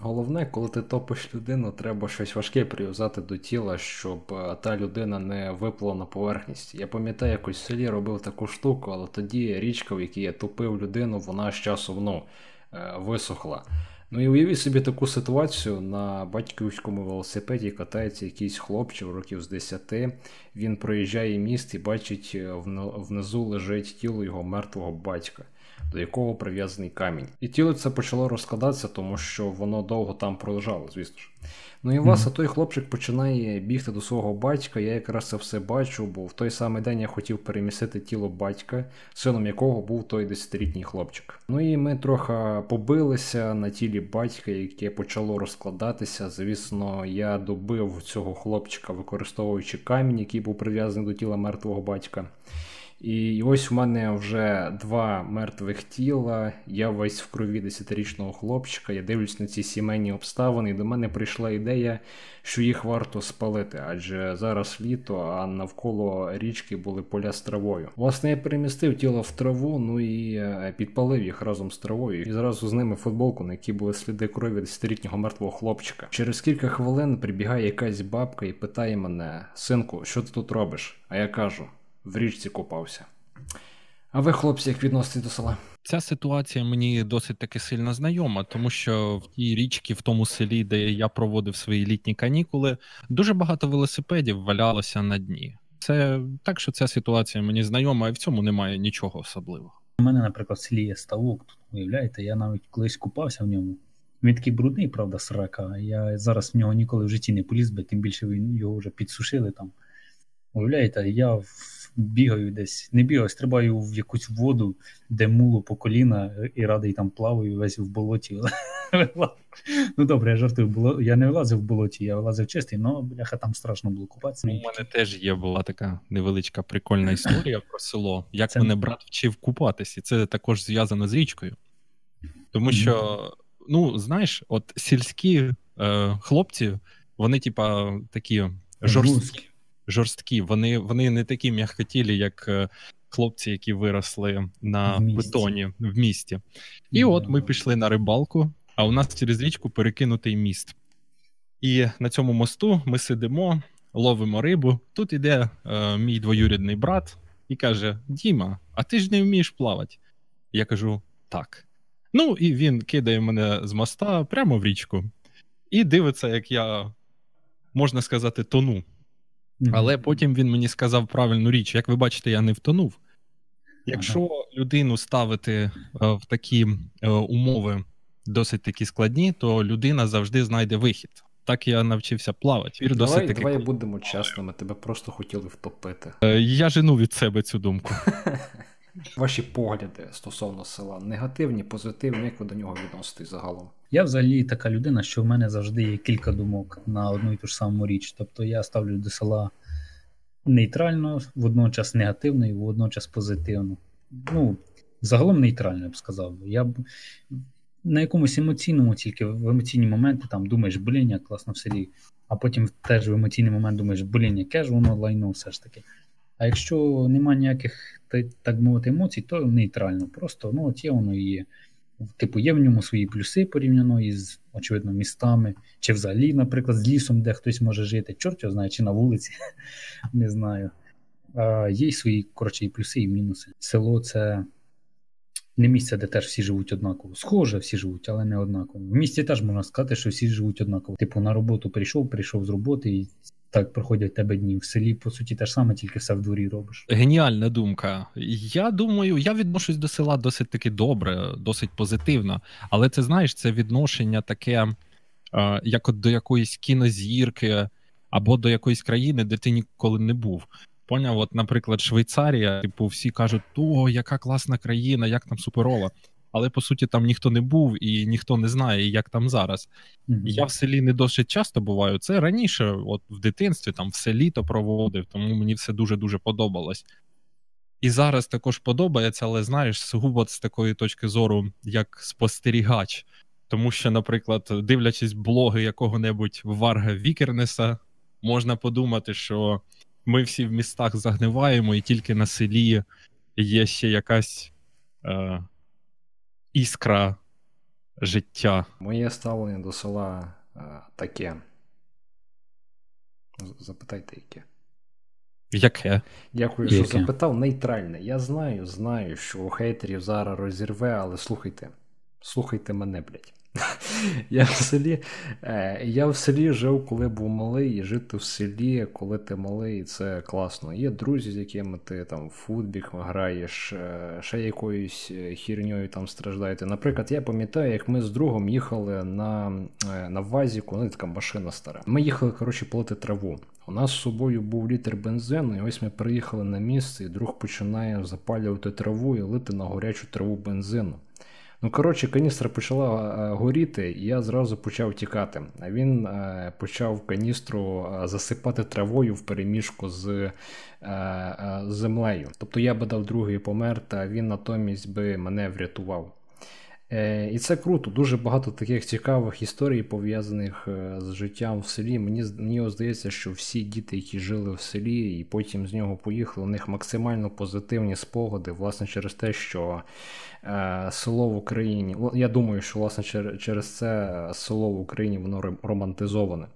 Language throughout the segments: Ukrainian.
Головне, коли ти топиш людину, треба щось важке прив'язати до тіла, щоб е, та людина не виплила на поверхність. Я пам'ятаю, якось в селі робив таку штуку, але тоді річка, в якій я топив людину, вона з часом ну, е, висохла. Ну і уявіть собі таку ситуацію на батьківському велосипеді катається якийсь хлопчик років з 10, він проїжджає міст і бачить е, внизу лежить тіло його мертвого батька до якого прив'язаний камінь. І тіло це почало розкладатися, тому що воно довго там пролежало, звісно ж. Ну і власне mm-hmm. той хлопчик починає бігти до свого батька. Я якраз це все бачу, бо в той самий день я хотів перемістити тіло батька, сином якого був той десятилітній хлопчик. Ну і ми трохи побилися на тілі батька, яке почало розкладатися. Звісно, я добив цього хлопчика, використовуючи камінь, який був прив'язаний до тіла мертвого батька. І ось у мене вже два мертвих тіла. Я весь в крові десятирічного хлопчика. Я дивлюсь на ці сімейні обставини, і до мене прийшла ідея, що їх варто спалити, адже зараз літо, а навколо річки були поля з травою. Власне, я перемістив тіло в траву, ну і е, підпалив їх разом з травою. І зразу з ними футболку, на якій були сліди крові десятирічного мертвого хлопчика. Через кілька хвилин прибігає якась бабка і питає мене: синку, що ти тут робиш? А я кажу в річці купався. А ви, хлопці, як відноситесь до села? Ця ситуація мені досить таки сильно знайома, тому що в тій річці, в тому селі, де я проводив свої літні канікули, дуже багато велосипедів валялося на дні. Це так, що ця ситуація мені знайома, і в цьому немає нічого особливого. У мене, наприклад, в селі є ставок. Тут уявляєте, я навіть колись купався в ньому. Він такий брудний, правда, срака. Я зараз в нього ніколи в житті не поліз би, тим більше його вже підсушили там. Уявляєте, я в бігаю десь, не бігаю, стрибаю в якусь воду, де муло по коліна і радий там плаваю весь в болоті. Ну добре, я жартую, я не вилазив в болоті, я вилазив чистий, але бляха там страшно було купатися. У мене теж є була така невеличка прикольна історія про село. Як це... мене брат вчив купатися, і це також зв'язано з річкою. Тому що, ну, знаєш, от сільські е, хлопці, вони, типа, такі жорсткі жорсткі. Вони вони не такі м'якотілі, як е, хлопці, які виросли на в бетоні в місті. І mm от ми пішли на рибалку, а у нас через річку перекинутий міст. І на цьому мосту ми сидимо, ловимо рибу. Тут іде е, мій двоюрідний брат і каже: Діма, а ти ж не вмієш плавати? Я кажу: так. Ну, і він кидає мене з моста прямо в річку, і дивиться, як я, можна сказати, тону. Але потім він мені сказав правильну річ. Як ви бачите, я не втонув. Якщо людину ставити е, в такі е, умови досить такі складні, то людина завжди знайде вихід. Так я навчився плавати. Вір Давай таки... давай будемо чесними, тебе просто хотіли втопити. Е, я жену від себе цю думку. Ваші погляди стосовно села негативні, позитивні, як ви до нього відноситесь загалом? Я взагалі така людина, що в мене завжди є кілька думок на одну і ту ж саму річ. Тобто я ставлю до села нейтрально, водночас негативно і водночас позитивно. Ну, загалом нейтрально, я б сказав. Я б на якомусь емоційному, тільки в емоційні моменти там думаєш, блін, як класно в селі, а потім теж в емоційний момент думаєш, блін, яке ж воно лайно все ж таки. А якщо немає ніяких, так мовити, емоцій, то нейтрально. Просто ну, от є воно і є. Типу, є в ньому свої плюси порівняно із, очевидно, містами, чи взагалі, наприклад, з лісом, де хтось може жити, чорт його знає, чи на вулиці, не знаю. А Є й свої коротше, і плюси, і мінуси. Село це не місце, де теж всі живуть однаково. Схоже, всі живуть, але не однаково. В місті теж можна сказати, що всі живуть однаково. Типу, на роботу прийшов, прийшов з роботи, і так проходять тебе дні. В селі, по суті, те ж саме, тільки все в дворі робиш. Геніальна думка. Я думаю, я відношусь до села досить таки добре, досить позитивно. Але це знаєш, це відношення таке, е, як от до якоїсь кінозірки або до якоїсь країни, де ти ніколи не був. Поняв, от, наприклад, Швейцарія, типу, всі кажуть, о, яка класна країна, як там суперова але по суті там ніхто не був і ніхто не знає, як там зараз. Mm-hmm. Я в селі не досить часто буваю. Це раніше, от в дитинстві, там все літо проводив, тому мені все дуже-дуже подобалось. І зараз також подобається, але знаєш, сугубо з такої точки зору, як спостерігач. Тому що, наприклад, дивлячись блоги якого-небудь Варга Вікернеса, можна подумати, що ми всі в містах загниваємо, і тільки на селі є ще якась. Е, іскра життя? Моє ставлення до села а, таке. Запитайте, яке. Яке? Дякую, Яке? що запитав. Нейтральне. Я знаю, знаю, що у хейтерів зараз розірве, але слухайте. Слухайте мене, блядь. Я в селі е, я в селі жив, коли був малий, і жити в селі, коли ти малий, це класно. Є друзі, з якими ти там в футбік граєш, е, ще якоюсь е, хірньою там страждаєте. Наприклад, я пам'ятаю, як ми з другом їхали на на Вазіку, ну така машина стара. Ми їхали, коротше, полити траву. У нас з собою був літр бензину, і ось ми приїхали на місце, і друг починає запалювати траву і лити на горячу траву бензину. Ну, коротше, каністра почала е, горіти, і я зразу почав тікати. А він е, почав каністру е, засипати травою в переміжку з землею. Тобто я би дав другий помер, та він натомість би мене врятував. Е, і це круто. Дуже багато таких цікавих історій, пов'язаних е, з життям в селі. Мені мені здається, що всі діти, які жили в селі і потім з нього поїхали, у них максимально позитивні спогади, власне, через те, що е, село в Україні. Я думаю, що власне через це село в Україні воно романтизоване.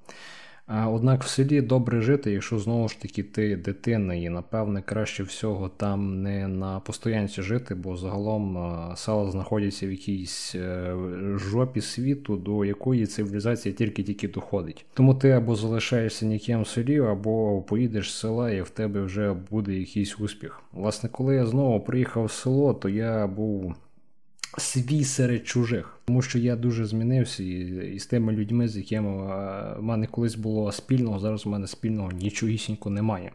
Однак в селі добре жити, якщо знову ж таки ти дитина, і напевне краще всього там не на постоянці жити, бо загалом села знаходяться в якійсь е, жопі світу, до якої цивілізація тільки-тільки доходить. Тому ти або залишаєшся ніким в селі, або поїдеш з села, і в тебе вже буде якийсь успіх. Власне, коли я знову приїхав в село, то я був свій серед чужих. Тому що я дуже змінився і, і з тими людьми, з якими в мене колись було спільного, зараз у мене спільного нічогісінько немає.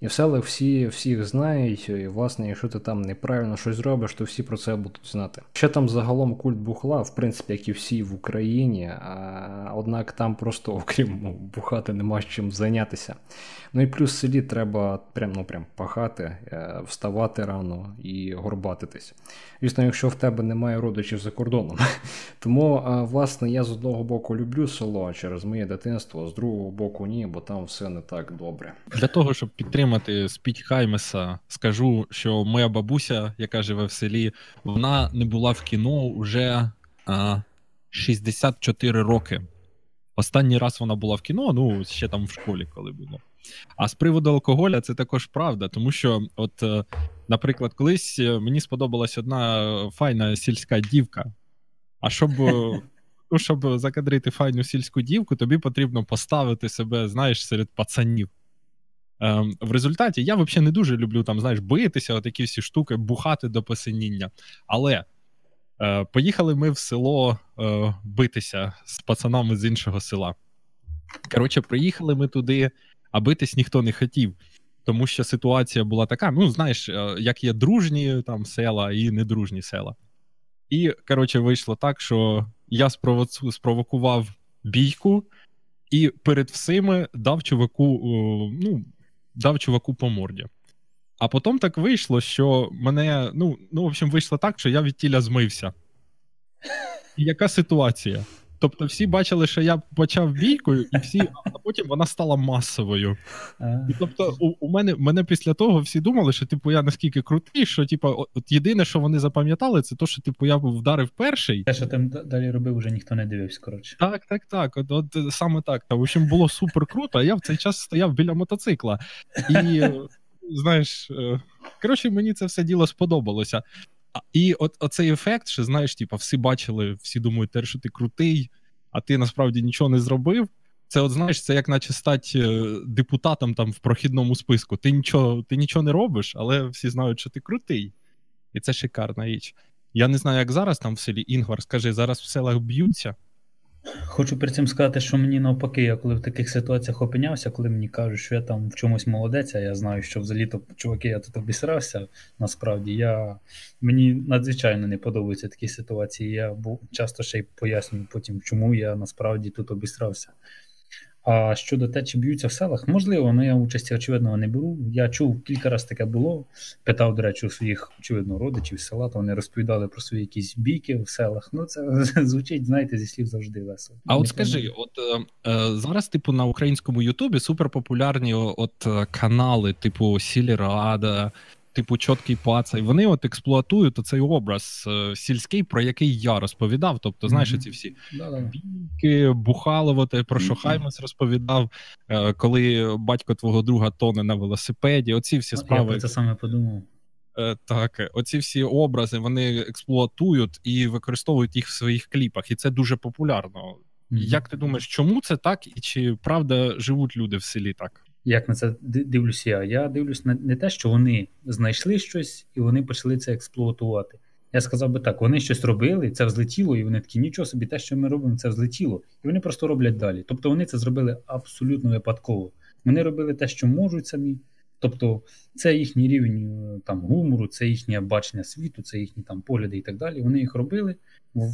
І в селах всі всіх знають, і власне, якщо ти там неправильно щось зробиш, то всі про це будуть знати. Ще там загалом культ бухла, в принципі, як і всі в Україні, а, однак там просто, окрім ну, бухати, нема чим зайнятися. Ну і плюс в селі треба прям, ну, прям пахати, е, вставати рано і горбатитись. Звісно, якщо в тебе немає родичів за кордоном. Тому, власне, я з одного боку люблю село через моє дитинство, а з другого боку ні, бо там все не так добре. Для того, щоб підтримати Спіть Хаймеса, скажу, що моя бабуся, яка живе в селі, вона не була в кіно вже а, 64 роки. Останній раз вона була в кіно, ну ще там в школі, коли було. А з приводу алкоголя, це також правда, тому що, от, е, наприклад, колись е, мені сподобалась одна файна сільська дівка. А щоб ну, щоб закадрити файну сільську дівку, тобі потрібно поставити себе, знаєш, серед пацанів. Ем, В результаті я взагалі не дуже люблю там, знаєш, битися, отакі всі штуки, бухати до посиніння. Але е, поїхали ми в село е, битися з пацанами з іншого села. Коротше, приїхали ми туди а битись ніхто не хотів. Тому що ситуація була така: ну, знаєш, е, як є дружні там села і недружні села. І, коротше, вийшло так, що я спровоцу, спровокував бійку і перед всіми дав чуваку, ну, дав чуваку по морді. А потім так вийшло, що мене, ну, ну, в общем, вийшло так, що я від тіля змився. І яка ситуація? Тобто всі бачили, що я почав бійкою, і всі, а потім вона стала масовою. І Тобто, у, у мене мене після того всі думали, що типу я наскільки крутий, що типу, от єдине, що вони запам'ятали, це то, що типу я вдарив перший. Те, що там далі робив, вже ніхто не дивився. коротше. Так, так, так. От, от саме так. Та, в общем, було супер круто. а Я в цей час стояв біля мотоцикла. І знаєш, е, коротше, мені це все діло сподобалося. І от оцей ефект, що знаєш, типу, всі бачили, всі думають, те, що ти крутий, а ти насправді нічого не зробив. Це, от знаєш, це як наче стати е, депутатом там в прохідному списку. Ти нічого ти нічого не робиш, але всі знають, що ти крутий. І це шикарна річ. Я не знаю, як зараз там в селі Інгвар, скажи, зараз в селах б'ються. Хочу при цим сказати, що мені навпаки, я коли в таких ситуаціях опинявся, коли мені кажуть, що я там в чомусь молодець, а я знаю, що взагалі то чуваки, я тут обісрався. Насправді я мені надзвичайно не подобаються такі ситуації. Я часто ще й пояснюю потім, чому я насправді тут обісрався. А щодо те, чи б'ються в селах, можливо, але я участі очевидно не беру. Я чув кілька разів таке було. Питав, до речі, у своїх очевидно родичів села, то вони розповідали про свої якісь бійки в селах. Ну це звучить, знаєте, зі слів завжди весело. А от скажи, от е, е, зараз, типу, на українському Ютубі суперпопулярні от е, канали, типу Сільрада, типу, чіткий паца, і вони от експлуатують оцей образ е, сільський, про який я розповідав. Тобто, знаєш, ці всі бійки, бухалово, те, про що Хаймес розповідав, е, коли батько твого друга тоне на велосипеді. Оці всі справи. Я про це саме подумав. Е, так, оці всі образи вони експлуатують і використовують їх в своїх кліпах, і це дуже популярно. Mm-hmm. Як ти думаєш, чому це так, і чи правда живуть люди в селі так? Як на це дивлюся я? Я дивлюсь на не те, що вони знайшли щось і вони почали це експлуатувати. Я сказав би так: вони щось робили, це взлетіло, і вони такі нічого собі, те, що ми робимо, це взлетіло, і вони просто роблять далі. Тобто вони це зробили абсолютно випадково. Вони робили те, що можуть самі. Тобто, це їхній рівень е, там гумору, це їхнє бачення світу, це їхні там погляди і так далі. Вони їх робили,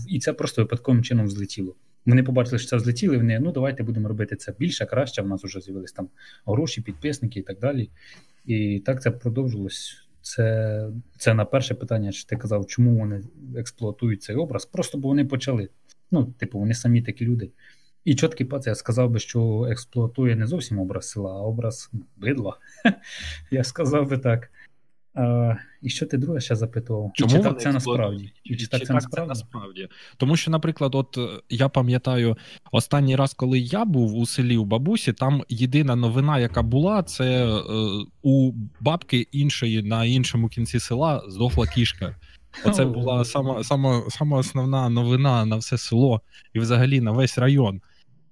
і це просто випадковим чином злетіло. Вони побачили, що це злетіли. Вони ну давайте будемо робити це більше, краще. В нас вже з'явились там гроші, підписники і так далі. І так це продовжилось. Це це на перше питання, що ти казав, чому вони експлуатують цей образ? Просто бо вони почали. Ну, типу, вони самі такі люди. І чіткий пац, я сказав би, що експлуатує не зовсім образ села, а образ бидла. Я сказав би так. І що ти друге ще запитував? Чому чи так це насправді? І чи, так, чи це, так насправді? насправді? Тому що, наприклад, от е, я пам'ятаю останній раз, коли я був у селі у бабусі, там єдина новина, яка була, це е, у бабки іншої на іншому кінці села здохла кішка. Оце була сама, сама, сама основна новина на все село і взагалі на весь район.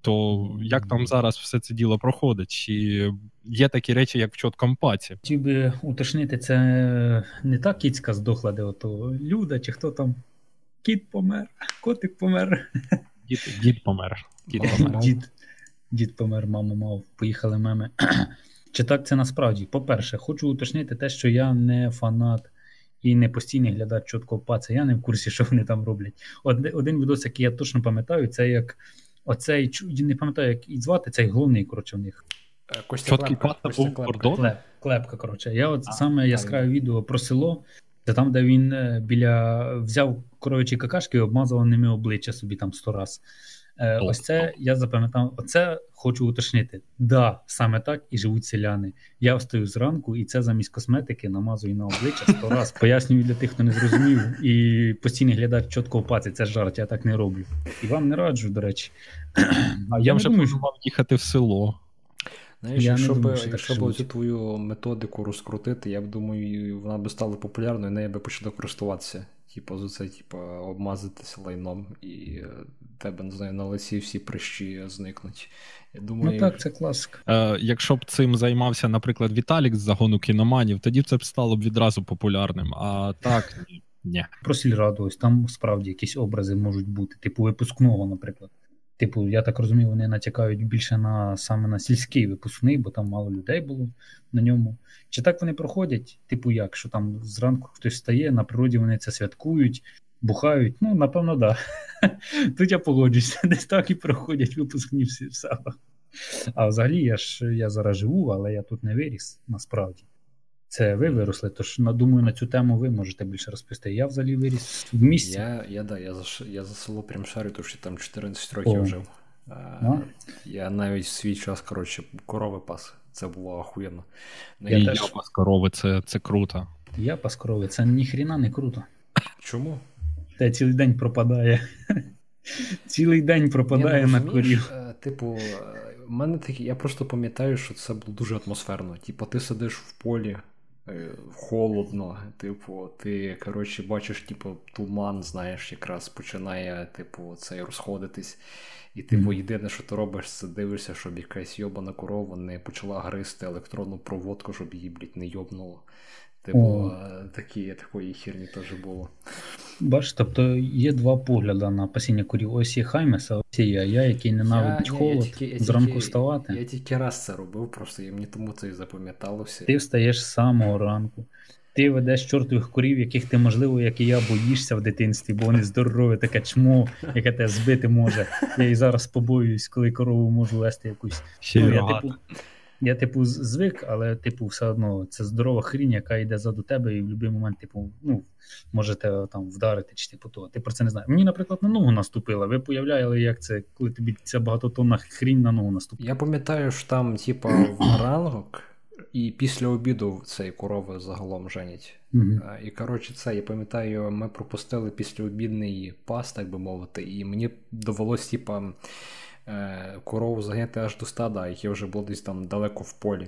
То як там зараз все це діло проходить? Чи є такі речі, як в чоткому паці? Хотів би уточнити, це не та кіцька здохла, де ото люда, чи хто там кіт помер, котик помер. Дід дід помер. Дід помер. Дід, дід помер, маму мав, поїхали меми. Чи так це насправді? По-перше, хочу уточнити те, що я не фанат. І не постійний глядач чіткого паца. Я не в курсі, що вони там роблять. Один відос, який я точно пам'ятаю, це як Оцей не пам'ятаю, як і звати цей головний, коротше, в них. Е, Костя Клепка. Костя Клепка. Клеп, Клепка, коротше. Я от а, саме яскраве відео про село, це там, де він е, біля взяв коровичі какашки і обмазав ними обличчя собі там сто раз. Е, Ось це я запам'ятав. Оце хочу уточнити. Да, саме так і живуть селяни. Я встаю зранку, і це замість косметики намазую на обличчя сто раз. Пояснюю для тих, хто не зрозумів, і постійний глядач чітко паці. Це жарт, я так не роблю. І вам не раджу, до речі. А я, я вже думаю, планував їхати в село. Знаєш, я якщо б якщо б цю твою методику розкрутити, я б думаю, вона б стала популярною, і нею би почали користуватися. Типу, за це, типу, обмазатися лайном, і е, тебе не знаю, на лиці всі прищі зникнуть. Я думаю, Ну так, це класика. Е, Якщо б цим займався, наприклад, Віталік з загону кіноманів, тоді б це б стало б відразу популярним. А так, ні. Про сільраду, ось там справді якісь образи можуть бути, типу випускного, наприклад. Типу, я так розумію, вони натякають більше на саме на сільський випускний, бо там мало людей було на ньому. Чи так вони проходять? Типу, як що там зранку хтось стає, на природі вони це святкують, бухають? Ну, напевно. Да. Тут я погоджуюся, десь так і проходять випускні всі в селах. А взагалі я ж я зараз живу, але я тут не виріс насправді. Це ви виросли, тож думаю, на цю тему ви можете більше розповісти. Я взагалі виріс в місті. Я я, да, я, за я за село прям шарю, тому що там 14 років О. жив. А, Я навіть в свій час коротше, корови пас. Це було охуєнно. Ну, я, я теж... пас корови, це це круто. Я пас корови, це ніхріна не круто. Чому? Та цілий день пропадає. Цілий день пропадає ну, на корів. Е, типу, в мене такі, я просто пам'ятаю, що це було дуже атмосферно. Типу, ти сидиш в полі. Е, холодно, типу, ти коротше, бачиш, типу, туман, знаєш, якраз починає, типу, цей розходитись. І типу, mm-hmm. єдине, що ти робиш, це дивишся, щоб якась йобана корова не почала гризти електронну проводку, щоб її, блядь, не йобнуло. Типу, такі, такої херні теж було. Бачиш, тобто є два погляди на пасіння курів. Ось є Хаймеса, ось є я, я який ненавидить я, холод, я, я, зранку вставати. Я тільки раз це робив, просто і мені тому це і запам'яталося. Ти встаєш з самого ранку. Ти ведеш чортових курів, яких ти, можливо, як і я, боїшся в дитинстві, бо вони здорові, таке чмо, яке тебе збити може. Я і зараз побоююсь, коли корову можу вести якусь. Ну, я, типу, я, типу, звик, але, типу, все одно це здорова хрінь, яка йде заду тебе, і в будь-який момент, типу, ну, можете там вдарити, чи типу то. Ти про це не знаєш. Мені, наприклад, на ногу наступила. Ви появляли, як це, коли тобі ця багатотонна хрінь на ногу наступила. Я пам'ятаю, що там, типу, в ранок і після обіду цей корови загалом женять. Е, І коротше, це я пам'ятаю, ми пропустили післяобідний пас, так би мовити, і мені довелось, типа, е, корову заганяти аж до стада, яке вже було десь там далеко в полі.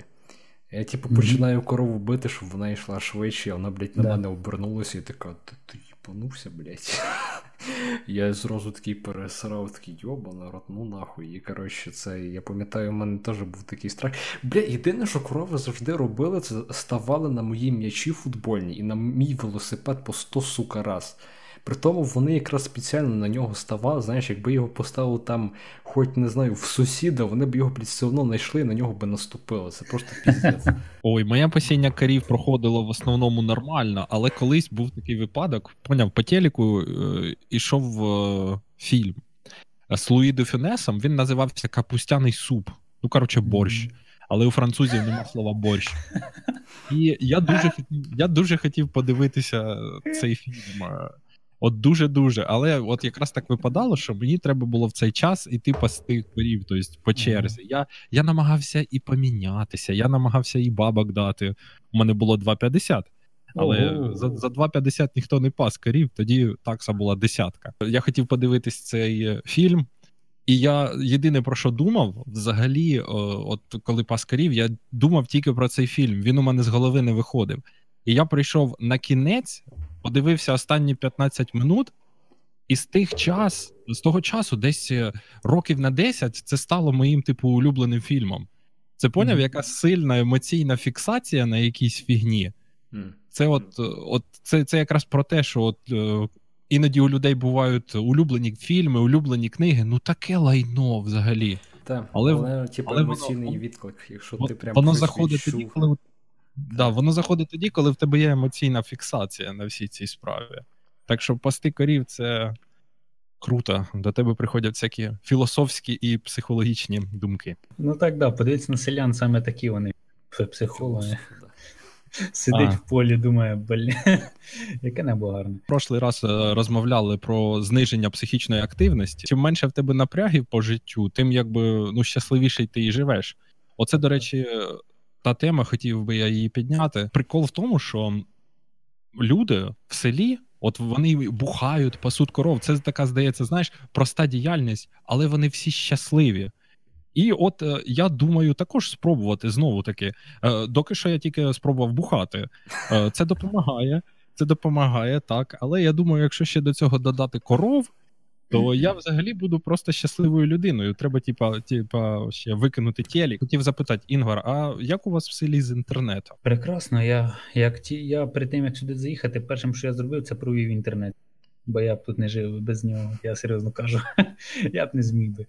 Я, типу, Мгм. починаю корову бити, щоб вона йшла швидше, а вона, блядь, на Да. мене обернулася і така, ти, ти їбанувся, блядь. Я зразу такий пересрав, такий йоба, народ, ну нахуй. І коротше, це я пам'ятаю, у мене теж був такий страх. Бля, єдине, що корови завжди робили, це ставали на мої м'ячі футбольні і на мій велосипед по 100 сука раз. При тому вони якраз спеціально на нього ставали, знаєш, якби його поставили там, хоч не знаю, в сусіда, вони б його все одно знайшли і на нього би наступили. Це просто піздець. Ой, моє пасіння корів проходило в основному нормально, але колись був такий випадок. Поняв, по телеку е, ішов е, фільм з Луї де Фюнесом, він називався Капустяний суп. Ну, коротше, борщ. Але у французів нема слова борщ. І я дуже я дуже хотів подивитися цей фільм. Е, От дуже-дуже. Але от якраз так випадало, що мені треба було в цей час іти пасти корів, тобто по черзі. Я, я намагався і помінятися, я намагався і бабок дати. У мене було 2,50. Але Ого. за, за 2,50 ніхто не пас корів, тоді такса була десятка. Я хотів подивитись цей е, фільм, і я єдине про що думав, взагалі, о, от коли пас корів, я думав тільки про цей фільм. Він у мене з голови не виходив. І я прийшов на кінець, подивився останні 15 минут, і з тих час, з того часу, десь е, років на 10, це стало моїм типу улюбленим фільмом. Це поняв, Мгм. яка сильна емоційна фіксація на якійсь фігні. М. Це от, е, от це, це якраз про те, що от е, іноді у людей бувають улюблені фільми, улюблені книги. Ну таке лайно взагалі. Та, Але- але, типу, але воно- емоційний відклик, якщо От ти прям воно заходить відчув. тоді, коли да, воно заходить тоді, коли в тебе є емоційна фіксація на всій цій справі. Так що пасти корів це круто. До тебе приходять всякі філософські і психологічні думки. Ну так, да, подивіться на селян, саме такі вони психологи. Сидить А. в полі, думає, блін, яке небо гарне. прошлий раз е, розмовляли про зниження психічної активності. Чим менше в тебе напрягів по життю, тим якби ну щасливіший ти і живеш. Оце, до речі, та тема, хотів би я її підняти. Прикол в тому, що люди в селі, от вони бухають, пасуть коров. Це така, здається, знаєш, проста діяльність, але вони всі щасливі. І от е, я думаю також спробувати знову таки. Е, доки що я тільки спробував бухати. Е, це допомагає. Це допомагає, так. Але я думаю, якщо ще до цього додати коров, то я взагалі буду просто щасливою людиною. Треба, типа, типа, ще викинути тілі. Хотів запитати, Інгвар, а як у вас в селі з інтернетом? Прекрасно. Я, як ті, я перед тим, як сюди заїхати, першим, що я зробив, це провів інтернет. Бо я б тут не жив без нього, я серйозно кажу. я б не зміг би.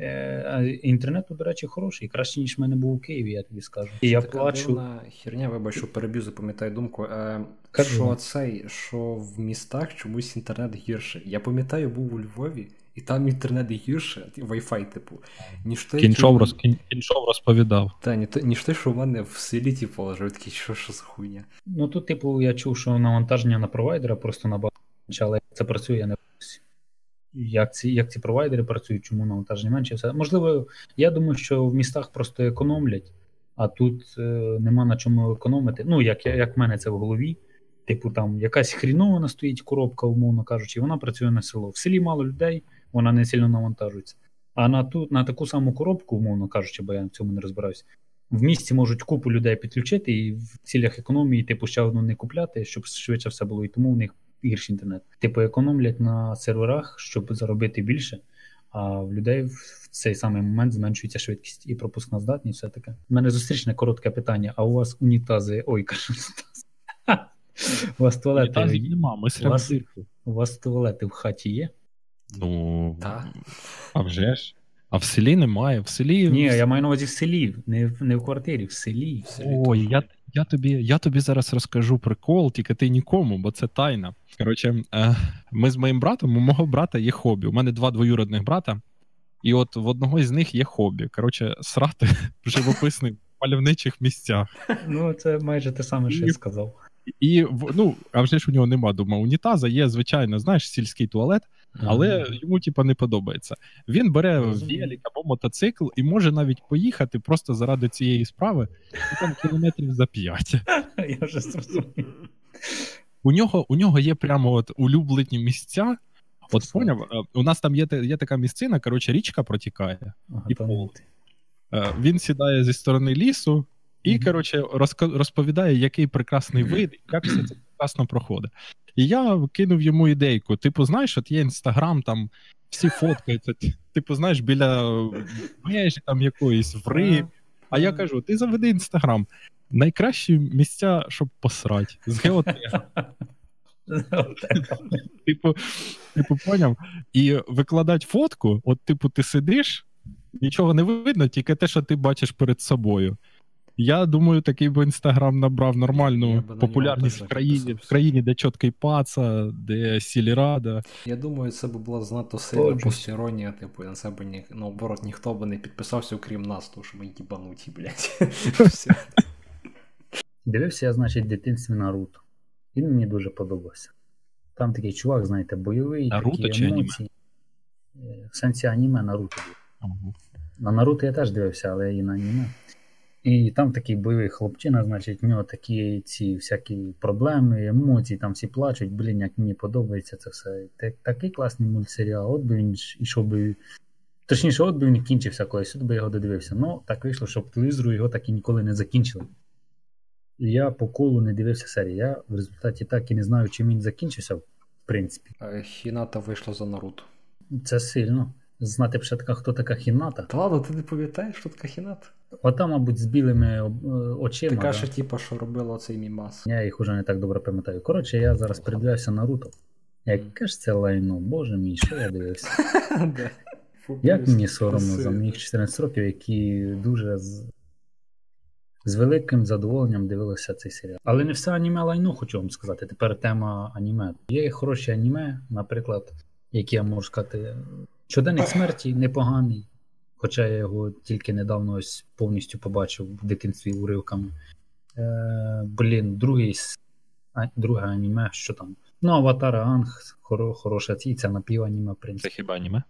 Е, а інтернет, до речі, хороший, краще, ніж в мене був у Києві, я тобі скажу. І я Така плачу. дивна херня, вибач, що переб'ю, запам'ятаю думку. Е, Кажи. що цей, що в містах чомусь інтернет гірше. Я пам'ятаю, був у Львові, і там інтернет гірше, Wi-Fi, типу, ніж той, Кіншов, роз, кін- кіншов розповідав. Та, ні, то- ніж те, що в мене в селі, типу, лежав такий, що, що за хуйня. Ну тут, типу, я чув, що навантаження на провайдера просто набагато але як це працює, я не знаю. Як ці, як ці провайдери працюють, чому навантаження менше? Все. Можливо, я думаю, що в містах просто економлять, а тут е, нема на чому економити. Ну, як, як в мене це в голові. Типу, там якась хрінована стоїть коробка, умовно кажучи, вона працює на село. В селі мало людей, вона не сильно навантажується. А на ту, на таку саму коробку, умовно кажучи, бо я в цьому не розбираюся, в місті можуть купу людей підключити і в цілях економії, типу, ще одну не купляти, щоб швидше все було, і тому в них гірший інтернет. Типу, економлять на серверах, щоб заробити більше, а в людей в цей самий момент зменшується швидкість і пропускна здатність, все таке. У мене зустрічне коротке питання: а у вас унітази. Ой, кажу. У вас туалети. Унітазів нема, ми у вас, у вас туалети в хаті є? Ну, Та. а вже ж. А в селі немає. В селі. Ні, я маю на увазі в селі, не в, не в квартирі, в селі. В селі Ой, я, я, тобі, я тобі зараз розкажу прикол, тільки ти нікому, бо це тайна. Коротше, е, ми з моїм братом, у мого брата є хобі. У мене два двоюродних брата, і от в одного із них є хобі. Коротше, срати в живописних мальовничих місцях. Ну, це майже те саме, що я сказав. І ну, а вже ж у нього нема дома унітаза, є звичайно, знаєш, сільський туалет. але йому, типа, не подобається. Він бере велик або мотоцикл і може навіть поїхати просто заради цієї справи ну, там кілометрів за 5. Я вже зрозумів. У нього, у нього є прямо от улюблені місця. От поняв, е, у нас там є, є така місцина, коротше, річка протікає. Ага, І пол. Е, Він сідає зі сторони лісу і, Мгм. коротше, розповідає, який прекрасний вид, як все це прекрасно проходить. І я кинув йому ідейку: типу, знаєш, от є інстаграм, там всі фоткаються, типу, знаєш, біля межі там якоїсь в Римі. А я кажу: ти заведи інстаграм. Найкращі місця, щоб посрати. З геотегом. Типу, типу, поняв? І викладати фотку, от, типу, ти сидиш, нічого не видно, тільки те, що ти бачиш перед собою. Я думаю, такий би інстаграм набрав нормальну популярність в країні, в країні, де чіткий паца, де сілірада. Я думаю, це б була занадто сильна постіронія, типу, на себе ні, наоборот, ніхто би не підписався, окрім нас, тому що ми їбануті, блядь. Дивився я, значить, в дитинстві Наруто. Він мені дуже подобався. Там такий чувак, знаєте, бойовий, Наруто такі чи аніме? емоції. Е, В сенсі аніме Наруто був. На Наруто я теж дивився, але і на аніме. І там такий бойовий хлопчина, значить, в нього такі ці всякі проблеми, емоції, там всі плачуть, блін, як мені подобається це все. Так, такий класний мультсеріал, от би він ж ішов би. Точніше, от би він кінчився колись, от би його додивився. Ну, так вийшло, що телевізору його так і ніколи не закінчили. Я по колу не дивився серії. Я в результаті так і не знаю, чим він закінчився, в принципі. Е, Хіната вийшла за Наруто. Це сильно. Знати б ще така, хто така хіната. Та ладно, ти не пам'ятаєш, що така Хіната? Ота, мабуть, з білими е, очима. Така ж, типа, що робила цей мімас. Я їх уже не так добре пам'ятаю. Коротше, я зараз передивляюся Наруто. Яке ж це лайно, боже мій, що я дивився? Як мені соромно за моїх 14 років, які дуже з, великим задоволенням дивилися цей серіал. Але не все аніме лайно, хочу вам сказати. Тепер тема аніме. Є хороші аніме, наприклад, які я можу сказати. Щоденник смерті непоганий. Хоча я його тільки недавно ось повністю побачив в дитинстві уривками. Е, блін, другий, а, друге аніме, що там? Ну, Аватар Анг, хоро, хороше, і це напіваніме, в принципі. Це хіба аніме?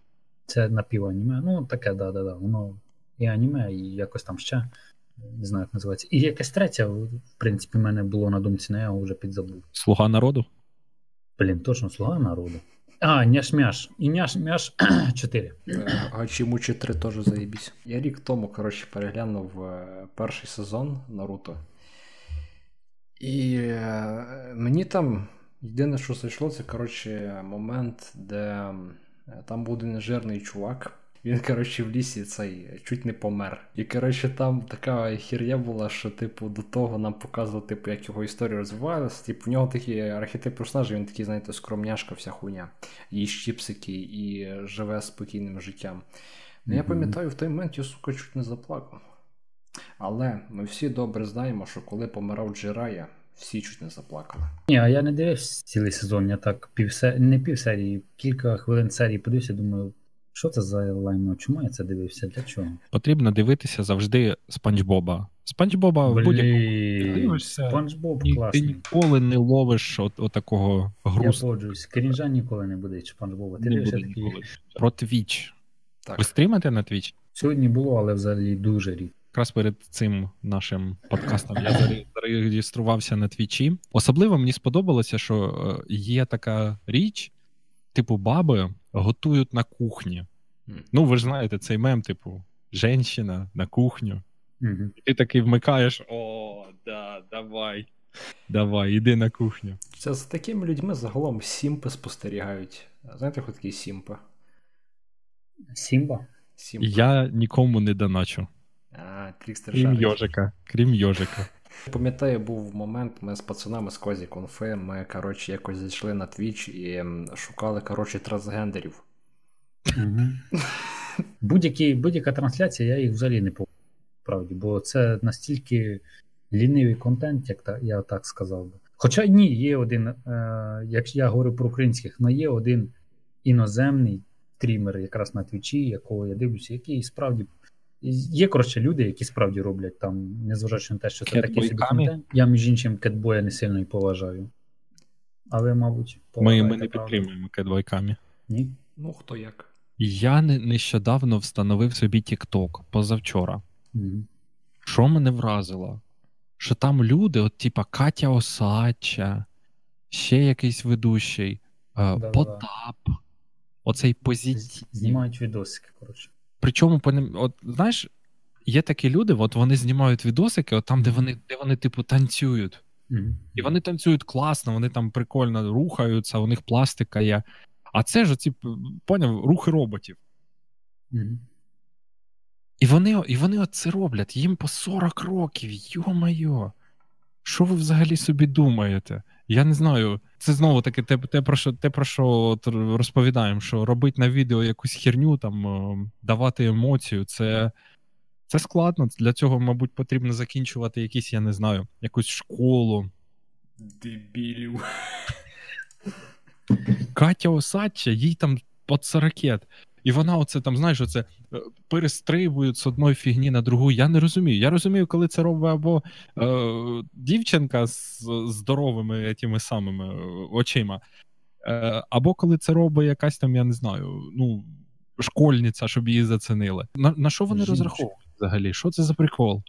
Це напіваніме. Ну, таке, да, да, да. Воно і аніме, і якось там ще. Не знаю, як називається. І якесь третє, в принципі, в мене було на думці, але я вже підзабув. Слуга народу? Блін, точно слуга народу. А, няш-мяш. І няш-мяш 4. Е, Гачі 3 теж заєбісь. Я рік тому, коротше, переглянув е, перший сезон Наруто. І е, мені там єдине, що зайшло, це коротше, момент, де там був один жирний чувак. Він, коротше, в лісі цей чуть не помер. І, коротше, там така херня була, що, типу, до того нам показували, типу, як його історія розвивалася. Типу, в нього такий архетип персонажа, він такий, знаєте, скромняшка, вся хуйня. Їсть чіпсики і живе спокійним життям. Ну, я пам'ятаю, в той момент я, сука, чуть не заплакав. Але ми всі добре знаємо, що коли помирав Джирая, всі чуть не заплакали. Ні, а я не дивився цілий сезон, я так півсе... не півсерії, кілька хвилин серії подивився, думаю, що це за лайно? Чому я це дивився? Для чого? Потрібно дивитися завжди Спанч Боба. Спанч Боба в будь-якому Блін, дивишся, Спанч Боб Ні, ти ніколи не ловиш от, от такого Я погоджуюсь. Крінжа ніколи не буде Спанч Боба. Ти Не дивишся ніколи. Про Twitch. Так. Ви стрімите на Twitch? Сьогодні було, але взагалі дуже рідко. Якраз перед цим нашим подкастом я зареєструвався на Твічі. Особливо мені сподобалося, що е, є така річ, типу, баби готують на кухні. Ну, ви ж знаєте, цей мем, типу, женщина на кухню. Угу. І ти такий вмикаєш: о, да, давай. Давай, іди на кухню. Це з такими людьми загалом сімпи спостерігають. Знаєте, хто такі сімпи? Сімба. Сімпи. Я нікому не доначу. А, трікстер Крім йожика. Крім йожика. Пам'ятаю, був момент, ми з пацанами з Козі Конфи, ми, коротше, якось зайшли на Twitch і шукали, коротше, трансгендерів. Угу. Будь-які, будь-яка трансляція, я їх взагалі не помню, правді, бо це настільки лінивий контент, як та, я так сказав би. Хоча ні, є один, е, як я говорю про українських, але є один іноземний стрімер якраз на Твічі, якого я дивлюся, який справді. Є, коротше, люди, які справді роблять там, незважаючи на те, що це такий собі контент. Я, між іншим, кетбоя не сильно і поважаю. Але, мабуть, Ми, ми не підтримуємо кедвайками. Ні? Ну, хто як. Я нещодавно встановив собі TikTok позавчора. Угу. Що мене вразило? Що там люди, от типа Катя Осадча, ще якийсь ведущий, е, Да-да-да. Потап, оцей позитив. Знімають відосики, коротше. Причому, от знаєш, є такі люди, от вони знімають відосики, от там, де вони, де вони, типу, танцюють. Угу. І вони танцюють класно, вони там прикольно рухаються, у них пластика є. А це ж оці, поняв, рухи роботів. Угу. І вони, і вони от це роблять, їм по 40 років, йо-майо. Що ви взагалі собі думаєте? Я не знаю. Це знову таки те, те, про що, те, про що розповідаємо, що робити на відео якусь херню, там, давати емоцію, це, це складно. Для цього, мабуть, потрібно закінчувати якісь, я не знаю, якусь школу. Дебілів. Катя Осадча, їй там під 40. І вона оце там, знаєш, оце е, перестрибують з одної фігні на другу. Я не розумію. Я розумію, коли це робить або е, дівчинка з здоровими тими самими е, очима, е, або коли це робить якась там, я не знаю, ну, школьниця, щоб її зацінили. На, на що вони розраховують взагалі? Що це за прикол?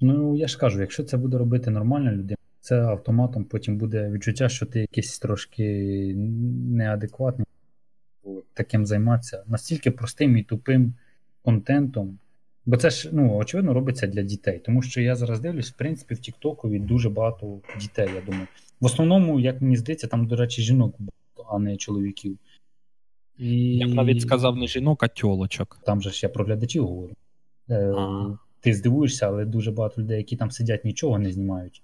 Ну, я ж кажу, якщо це буде робити нормальна людина, це автоматом потім буде відчуття, що ти якийсь трошки неадекватний таким займатися. Настільки простим і тупим контентом. Бо це ж, ну, очевидно, робиться для дітей. Тому що я зараз дивлюсь, в принципі, в Тіктокові дуже багато дітей, я думаю. В основному, як мені здається, там, до речі, жінок а не чоловіків. І... Я б навіть сказав не жінок, а тьолочок. Там же ж я про глядачів говорю. Е, Ти здивуєшся, але дуже багато людей, які там сидять, нічого не знімають.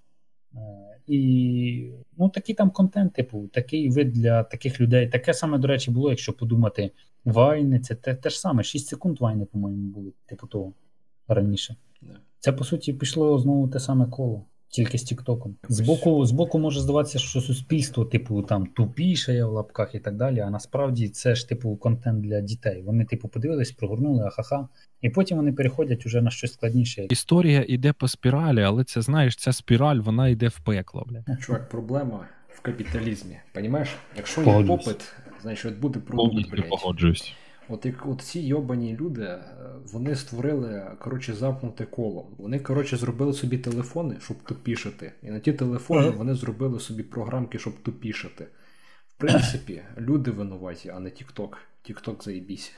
Е, і ну, такий там контент, типу, такий вид для таких людей. Таке саме, до речі, було, якщо подумати, вайни, це те, те ж саме, 6 секунд вайни, по-моєму, були, типу того раніше. Це, по суті, пішло знову те саме коло, тільки з Тіктоком. Збоку, збоку може здаватися, що суспільство, типу, там тупіше в лапках і так далі. А насправді це ж типу контент для дітей. Вони, типу, подивились, прогорнули, ахаха, і потім вони переходять уже на щось складніше. Історія йде по спіралі, але це знаєш, ця спіраль вона йде в пекло. Бля. Чувак, проблема в капіталізмі. Понімаєш? Якщо є попит, значить буде продукт, блядь. погоджуюсь. От як от ці йобані люди, е, вони створили коротше замкнуте коло. Вони коротше зробили собі телефони, щоб тупішати. І на ті телефони вони зробили собі програмки, щоб тупішати. В принципі, люди винуваті, а не TikTok. TikTok заєбісь.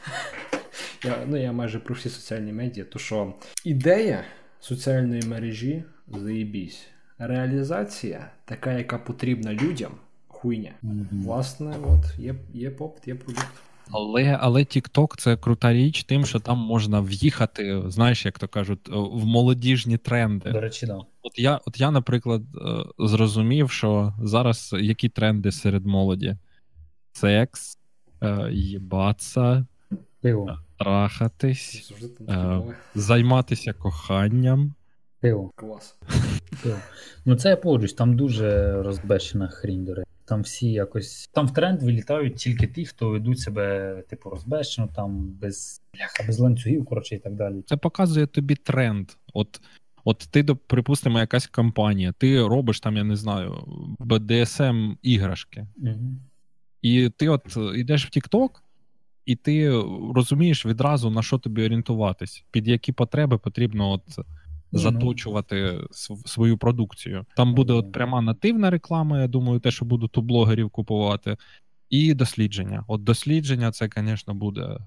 Я, ну, я майже про всі соціальні медіа, то що ідея соціальної мережі заєбісь. Реалізація, така, яка потрібна людям, хуйня. Власне, от є, є попит, є продукт. Але, але TikTok це крута річ, тим, що там можна в'їхати, знаєш, як то кажуть, в молодіжні тренди. До речі, да. От я, от я, наприклад, е, зрозумів, що зараз які тренди серед молоді: секс, е, їбаться, Пиво, трахатись, Е, займатися коханням. пиво, Клас. пиво. Ну це я погоджуюсь, там дуже розбещена хрінь, до речі. Там всі якось. Там в тренд вилітають тільки ті, хто ведуть себе, типу, розбещено, там без бляха, без ланцюгів, коротше, і так далі. Це показує тобі тренд. От, от ти, до- припустимо, якась компанія, ти робиш там, я не знаю, BDSM іграшки. Угу. І ти от йдеш в TikTok, і ти розумієш відразу, на що тобі орієнтуватись, під які потреби потрібно от. Заточувати свою продукцію. Там буде Ну, от пряма нативна реклама, я думаю, те, що будуть у блогерів купувати, і дослідження. От дослідження, це, звісно, буде.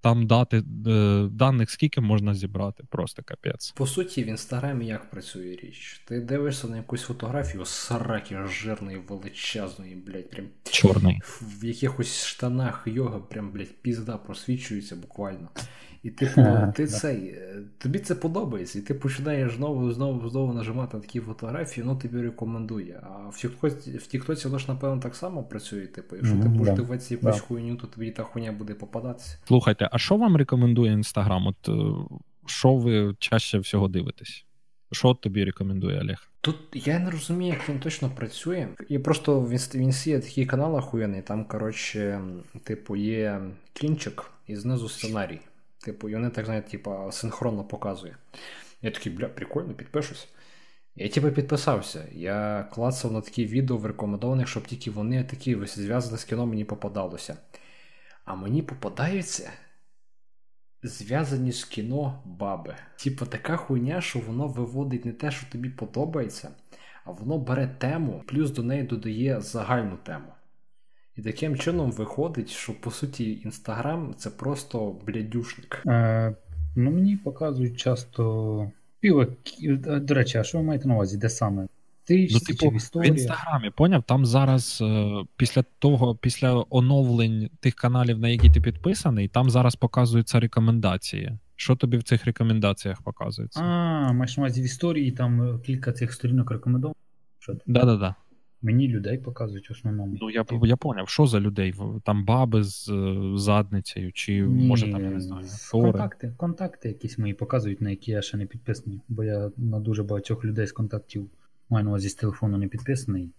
Там дати е, даних скільки можна зібрати, просто капець. По суті, в інстаграмі як працює річ? Ти дивишся на якусь фотографію сраки жирної, величезної, блядь, прям Чорний. в якихось штанах йога, прям, блядь, пізда просвічується буквально. І типу, ти цей, е, тобі це подобається, і ти починаєш знову, знову, знову нажимати на такі фотографії, воно тобі рекомендує. А в Тіктоці, в Тіктоці воно ж, напевно, так само працює. Типу, якщо ти Мгм, будеш да. дивитися якусь Да. хуйню, то тобі та хуйня буде попадатися. Слухайте, а що вам рекомендує Інстаграм? От е, що ви чаще всього дивитесь? Що тобі рекомендує Олег? Тут я не розумію, як він точно працює. І просто в Інсі є такий канал охуєнний, там, коротше, типу, є кінчик і знизу сценарій. Типу, і вони так, знаєте, типу, синхронно показує. Я такий, бля, прикольно, підпишусь. Я типу підписався. Я клацав на такі відео в рекомендованих, щоб тільки вони такі ось зв'язані з кіно мені попадалося. А мені попадаються зв'язані з кіно баби. Типу, така хуйня, що воно виводить не те, що тобі подобається, а воно бере тему, плюс до неї додає загальну тему. І таким чином виходить, що по суті Інстаграм це просто блядюшник. Е, ну, мені показують часто півок. До речі, а що ви маєте на увазі? Де саме? Ти ну, типу, в історії? В інстаграмі, поняв? Там зараз е, після того, після оновлень тих каналів, на які ти підписаний, там зараз показуються рекомендації. Що тобі в цих рекомендаціях показується? А, маєш на увазі в історії там е, кілька цих сторінок рекомендовано? Да-да-да. Мені людей показують в основному. Ну, я я поняв, що за людей? Там баби з е, задницею, чи Ні, може там я не знаю. Контакти, контакти якісь мої показують, на які я ще не підписаний, бо я на дуже багатьох людей з контактів маю на увазі з телефону не підписаний,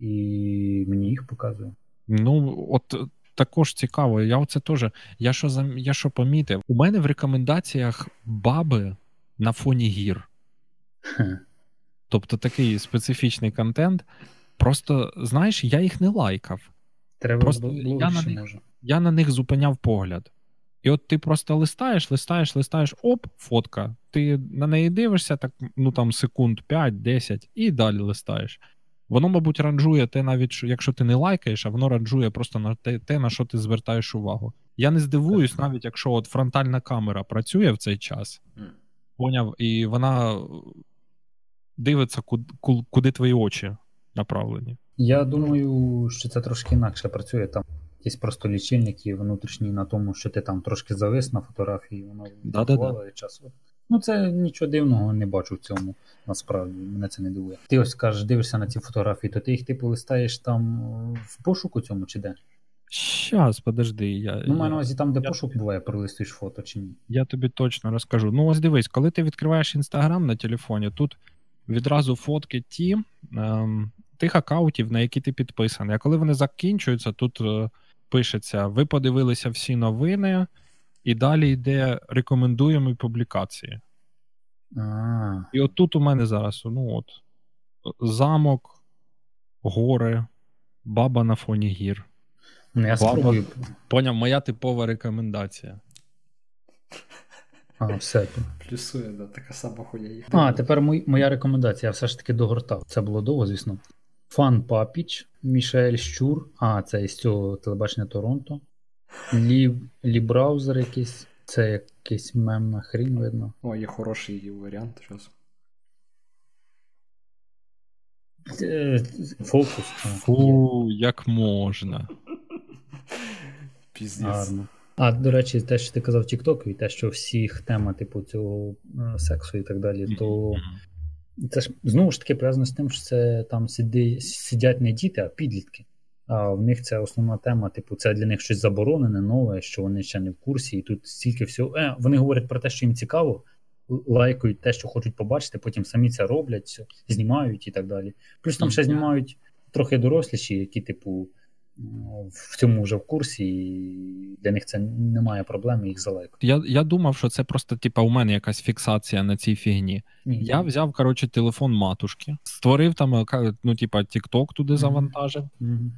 і мені їх показує. Ну, от також цікаво. Я оце теж. Я що я що помітив? У мене в рекомендаціях баби на фоні гір. Тобто такий специфічний контент. Просто, знаєш, я їх не лайкав. Треба просто я на, них, я на них зупиняв погляд. І от ти просто листаєш, листаєш, листаєш, оп, фотка. Ти на неї дивишся, так, ну там секунд 5-10, і далі листаєш. Воно, мабуть, ранжує те, навіть якщо ти не лайкаєш, а воно ранжує просто на те, те, на що ти звертаєш увагу. Я не здивуюсь, навіть якщо от фронтальна камера працює в цей час, поняв, і вона дивиться, куди, куди твої очі направлені. Я думаю, що це трошки інакше працює. Там якісь просто лічильники внутрішні на тому, що ти там трошки завис на фотографії, воно да, часу. Ну, це нічого дивного не бачу в цьому, насправді, мене це не дивує. Ти ось кажеш, дивишся на ці фотографії, то ти їх типу листаєш там в пошуку цьому чи де? Щас, подожди. я... Ну, маю на увазі там, де я... пошук буває, пролистуєш фото чи ні. Я тобі точно розкажу. Ну, ось дивись, коли ти відкриваєш інстаграм на телефоні, тут відразу фотки ті ем, тих аккаунтів, на які ти підписаний. А коли вони закінчуються, тут е, пишеться: ви подивилися всі новини, і далі йде рекомендуємо публікації. А. І от тут у мене зараз ну от, замок, гори, баба на фоні гір. Ну, я баба, Поняв, моя типова рекомендація. А, все. Плюсує, да, така сама хуя. А, тепер мой, моя рекомендація, я все ж таки догортав. Це було довго, звісно. Фан Папіч, Мішель Щур, а, це із цього телебачення Торонто. Лі, Лі браузер якийсь. Це якийсь мемна хрінь видно. О, є хороший варіант зараз. Е, фокус. Фу, як можна. Піздець. А, до речі, те, що ти казав TikTok, і те, що всіх тема, типу, цього е, сексу і так далі, то це ж знову ж таки пов'язано з тим, що це там сиди, сидять не діти, а підлітки. А в них це основна тема, типу, це для них щось заборонене, нове, що вони ще не в курсі, і тут стільки всього. Е, Вони говорять про те, що їм цікаво, лайкають те, що хочуть побачити, потім самі це роблять, знімають і так далі. Плюс там ще знімають трохи доросліші, які, типу, в цьому вже в курсі, і для них це немає проблеми їх залайкати. Я я думав, що це просто, типа, у мене якась фіксація на цій фігні. Ні, я взяв, коротше, телефон матушки, створив там, ну, типа, TikTok туди завантажив. Mm-hmm.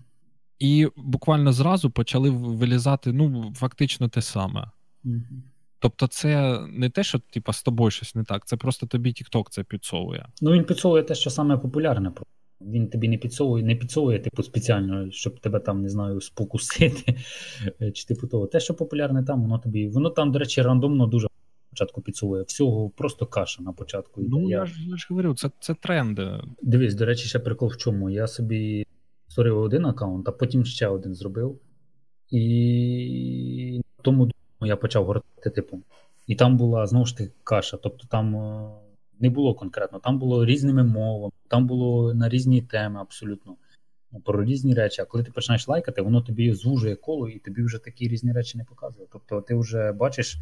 І буквально зразу почали вилізати, ну, фактично те саме. Mm-hmm. Тобто, це не те, що типа, з тобою щось не так, це просто тобі TikTok це підсовує. Ну, він підсовує те, що саме популярне. Він тобі не підсовує, не підсовує, типу, спеціально, щоб тебе там, не знаю, спокусити. Чи типу того. Те, що популярне там, воно тобі. Воно там, до речі, рандомно дуже початку підсовує. Всього просто каша на початку. Ну, я, я ж я ж говорю, це це тренди. Дивись, до речі, ще прикол в чому. Я собі створив один аккаунт, а потім ще один зробив. І тому я почав гортати, типу. І там була знову ж таки каша. Тобто там е, не було конкретно, там було різними мовами, там було на різні теми абсолютно. Ну, про різні речі. А коли ти починаєш лайкати, воно тобі звужує коло, і тобі вже такі різні речі не показує. Тобто ти вже бачиш.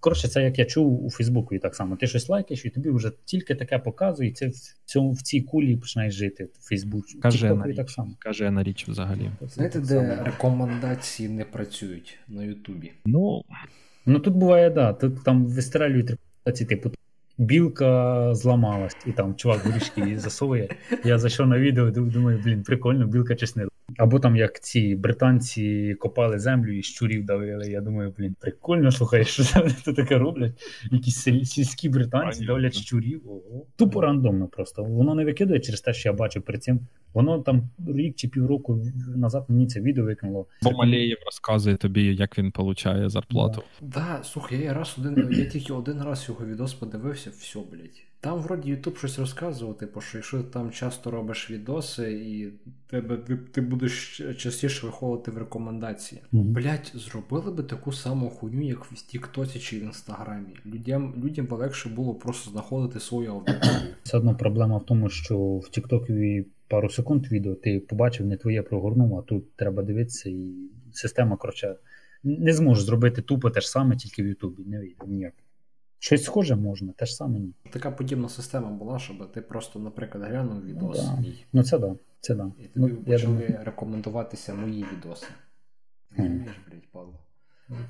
Коротше, це як я чув у Фейсбуку, і так само. Ти щось лайкаєш, і тобі вже тільки таке показує, і це в цьому в цій кулі починаєш жити в Фейсбуці. Каже на, так само. Каже на річ взагалі. Знаєте, де рекомендації не працюють на Ютубі? Ну Ну тут буває, да. Тут там вистрелюють рекомендації, типу білка зламалась, і там чувак горішки засовує. Я зайшов на відео, думаю, блін, прикольно, білка чеснила. Або там як ці британці копали землю і щурів давили. Я думаю, блін, прикольно, слухай, що це таке роблять. Якісь сільські британці давлять щурів. Ого. Тупо рандомно просто. Воно не викидає через те, що я бачив перед цим. Воно там рік чи півроку назад мені це відео викинуло. Бо Малеєв розказує тобі, як він отримує зарплату. Да. да, слухай, я раз один, я тільки один раз його відос подивився, все, блядь. Там вроді Ютуб щось розказував, типу, що якщо ти там часто робиш відоси, і тебе ти, ти будеш частіше виходити в рекомендації. Mm-hmm. Блять, зробили би таку саму хуйню, як в Тіктоці чи в Інстаграмі. Людям людям би легше було просто знаходити свою аудиторію. Це одна проблема в тому, що в Тіктокові пару секунд відео ти побачив, не твоє прогорнув, а тут треба дивитися, і система, коротше, не зможе зробити тупо те ж саме, тільки в Ютубі. Не вийде ніяк. Щось схоже можна, те ж саме ні. Така подібна система була, щоб ти просто, наприклад, глянув відос. Ну, да. Ну це да. Це да. І тобі ну, почали думаю... рекомендуватися мої відоси. Розумієш, блядь, Павло.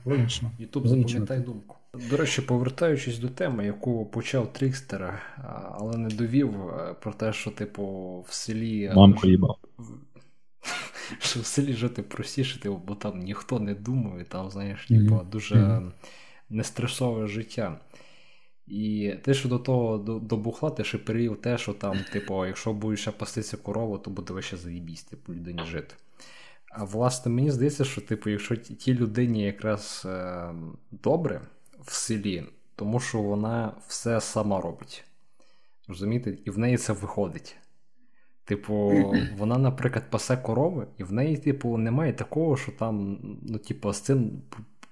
Логічно. Ютуб запам'ятай думку. До речі, повертаючись до теми, яку почав Трікстер, але не довів про те, що, типу, в селі. Мамку їбав. Що в селі жити простіше, типу, бо там ніхто не думає, там, знаєш, типу, дуже нестресове життя. І ти що до того до, до бухла, ти ще перевів те, що там, типу, якщо будеш ще пастися корову, то буде вище заїбісь, типу, людині жити. А власне, мені здається, що, типу, якщо ті людині якраз е, добре в селі, тому що вона все сама робить. Розумієте? І в неї це виходить. Типу, вона, наприклад, пасе корови, і в неї, типу, немає такого, що там, ну, типу, з цим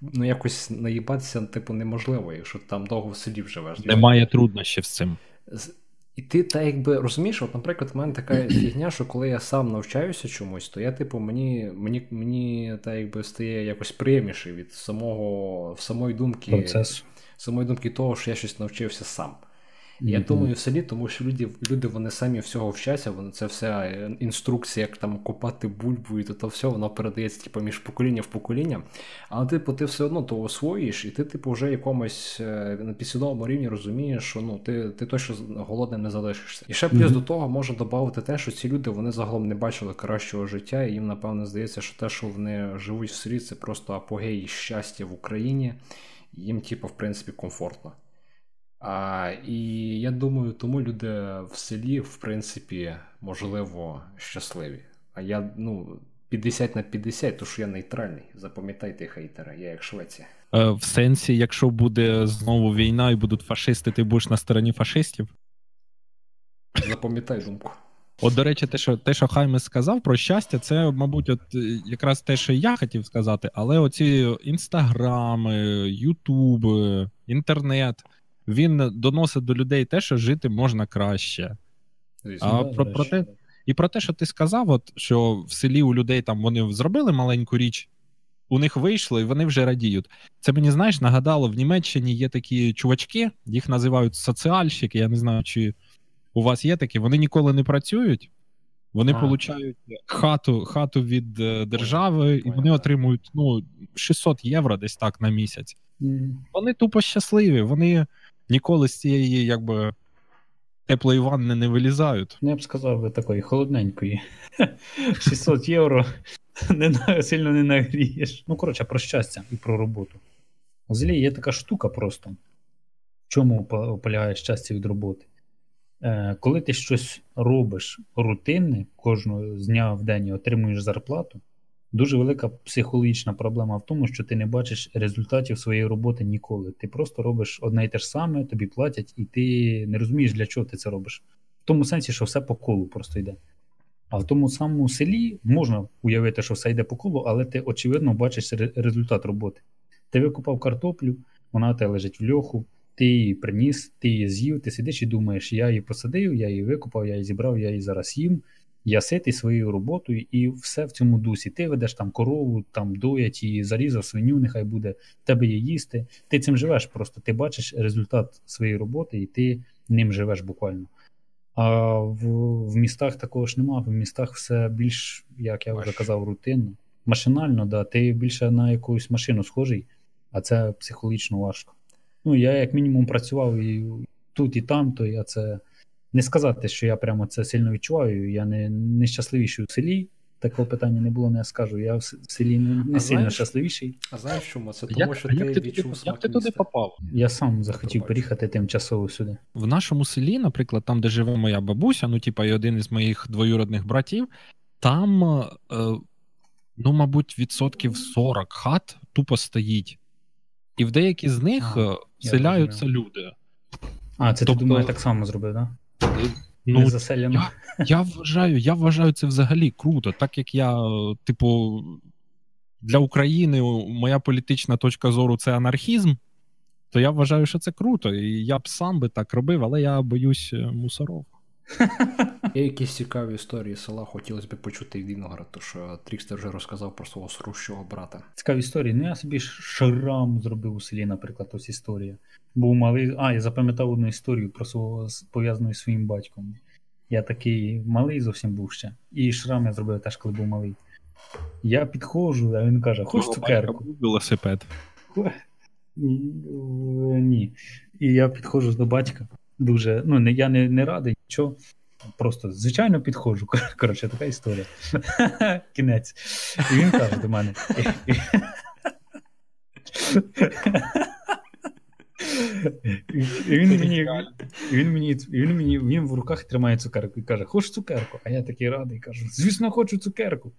ну, якось наїбатися, типу, неможливо, якщо там довго в селі живеш. Немає труднощів з цим. І ти так якби розумієш, от, наприклад, в мене така фігня, що коли я сам навчаюся чомусь, то я, типу, мені мені, мені так якби стає якось приємніше від самого самої думки Процес. самої думки того, що я щось навчився сам. Mm-hmm. Я думаю, в селі, тому що люди люди вони самі всього вчаться, вони це вся е, інструкція, як там копати бульбу, і то, то все воно передається типу, між покоління в покоління. Але типу, ти все одно то освоїш, і ти, типу, вже якомусь е, на підсвідомому рівні розумієш, що ну ти ти точно голодним не залишишся. І ще плюс mm-hmm. до того може додати те, що ці люди вони загалом не бачили кращого життя, і їм, напевно, здається, що те, що вони живуть в селі, це просто апогей щастя в Україні. Їм, типу, в принципі, комфортно. А, І я думаю, тому люди в селі, в принципі, можливо, щасливі. А я, ну, 50 на 50, то що я нейтральний. Запам'ятайте хейтера, я як Швеція. Е, в сенсі, якщо буде знову війна і будуть фашисти, ти будеш на стороні фашистів? Запам'ятай думку. От, до речі, те, що те, що Хаймес сказав про щастя, це, мабуть, от е, якраз те, що я хотів сказати, але оці інстаграми, ютуби, інтернет він доносить до людей те, що жити можна краще. Звісно, а про, про те, І про те, що ти сказав, от, що в селі у людей там вони зробили маленьку річ, у них вийшло, і вони вже радіють. Це мені знаєш, нагадало, в Німеччині є такі чувачки, їх називають соціальщики. Я не знаю, чи у вас є такі, вони ніколи не працюють. Вони а, получають хату хату від е, держави, і вони отримують ну, 600 євро десь так на місяць. Mm. Вони тупо щасливі. Вони ніколи з цієї якби теплої ванни не вилізають. Ну, я б сказав, такої холодненької. 600 євро не, сильно не нагрієш. Ну, коротше, про щастя і про роботу. Взагалі є така штука просто. В чому полягає щастя від роботи? Е, Коли ти щось робиш рутинне, кожного з дня в день отримуєш зарплату, Дуже велика психологічна проблема в тому, що ти не бачиш результатів своєї роботи ніколи. Ти просто робиш одне і те ж саме, тобі платять, і ти не розумієш, для чого ти це робиш. В тому сенсі, що все по колу просто йде. А в тому самому селі можна уявити, що все йде по колу, але ти, очевидно, бачиш результат роботи. Ти викупав картоплю, вона тебе лежить в льоху, ти її приніс, ти її з'їв, ти сидиш і думаєш, я її посадив, я її викупав, я її зібрав, я її зараз їм я ситий своєю роботою, і все в цьому дусі. Ти ведеш там корову, там доять і зарізав свиню, нехай буде, в тебе є їсти. Ти цим живеш просто. Ти бачиш результат своєї роботи, і ти ним живеш буквально. А в в містах такого ж немає. В містах все більш, як я вже казав, рутинно. Машинально, да, ти більше на якусь машину схожий, а це психологічно важко. Ну, я як мінімум працював і тут, і там, то я це не сказати, що я прямо це сильно відчуваю. Я не, не щасливіший у селі, такого питання не було, не скажу. Я в селі не, не сильно знаєш, щасливіший. А знаєш чому? Це тому, як, що ти як відчув ти, як ти туди попав? Я сам захотів переїхати тимчасово сюди. В нашому селі, наприклад, там, де живе моя бабуся, ну, типа, і один із моїх двоюродних братів, там, е, ну, мабуть, відсотків 40 хат тупо стоїть. І в деякі з них а, е, селяються люди. А, це тобто, ти думаю, так само зробив, так? Да? Ну. Я, я вважаю, я вважаю це взагалі круто, так як я, типу, для України моя політична точка зору це анархізм, то я вважаю, що це круто. І я б сам би так робив, але я боюсь е, мусоров. Є якісь цікаві історії села, хотілося б почути від Віноград, то що Трікстер вже розказав про свого срущого брата. Цікаві історії. Ну я собі шрам зробив у селі, наприклад, ось історія. Був малий. А, я запам'ятав одну історію про свого пов'язану з своїм батьком. Я такий малий зовсім був ще. І шрам я зробив теж, коли був малий. Я підходжу, а він каже: Хоч цукерку. Був велосипед. Ні. І я підходжу до батька. Дуже, ну, не, я не не радий, нічого. Просто звичайно підходжу. Коротше, така історія. Кінець. І він каже до мене. І він мені він мені, він мені він в руках тримає цукерку і каже: Хочеш цукерку? А я такий радий кажу: звісно, хочу цукерку.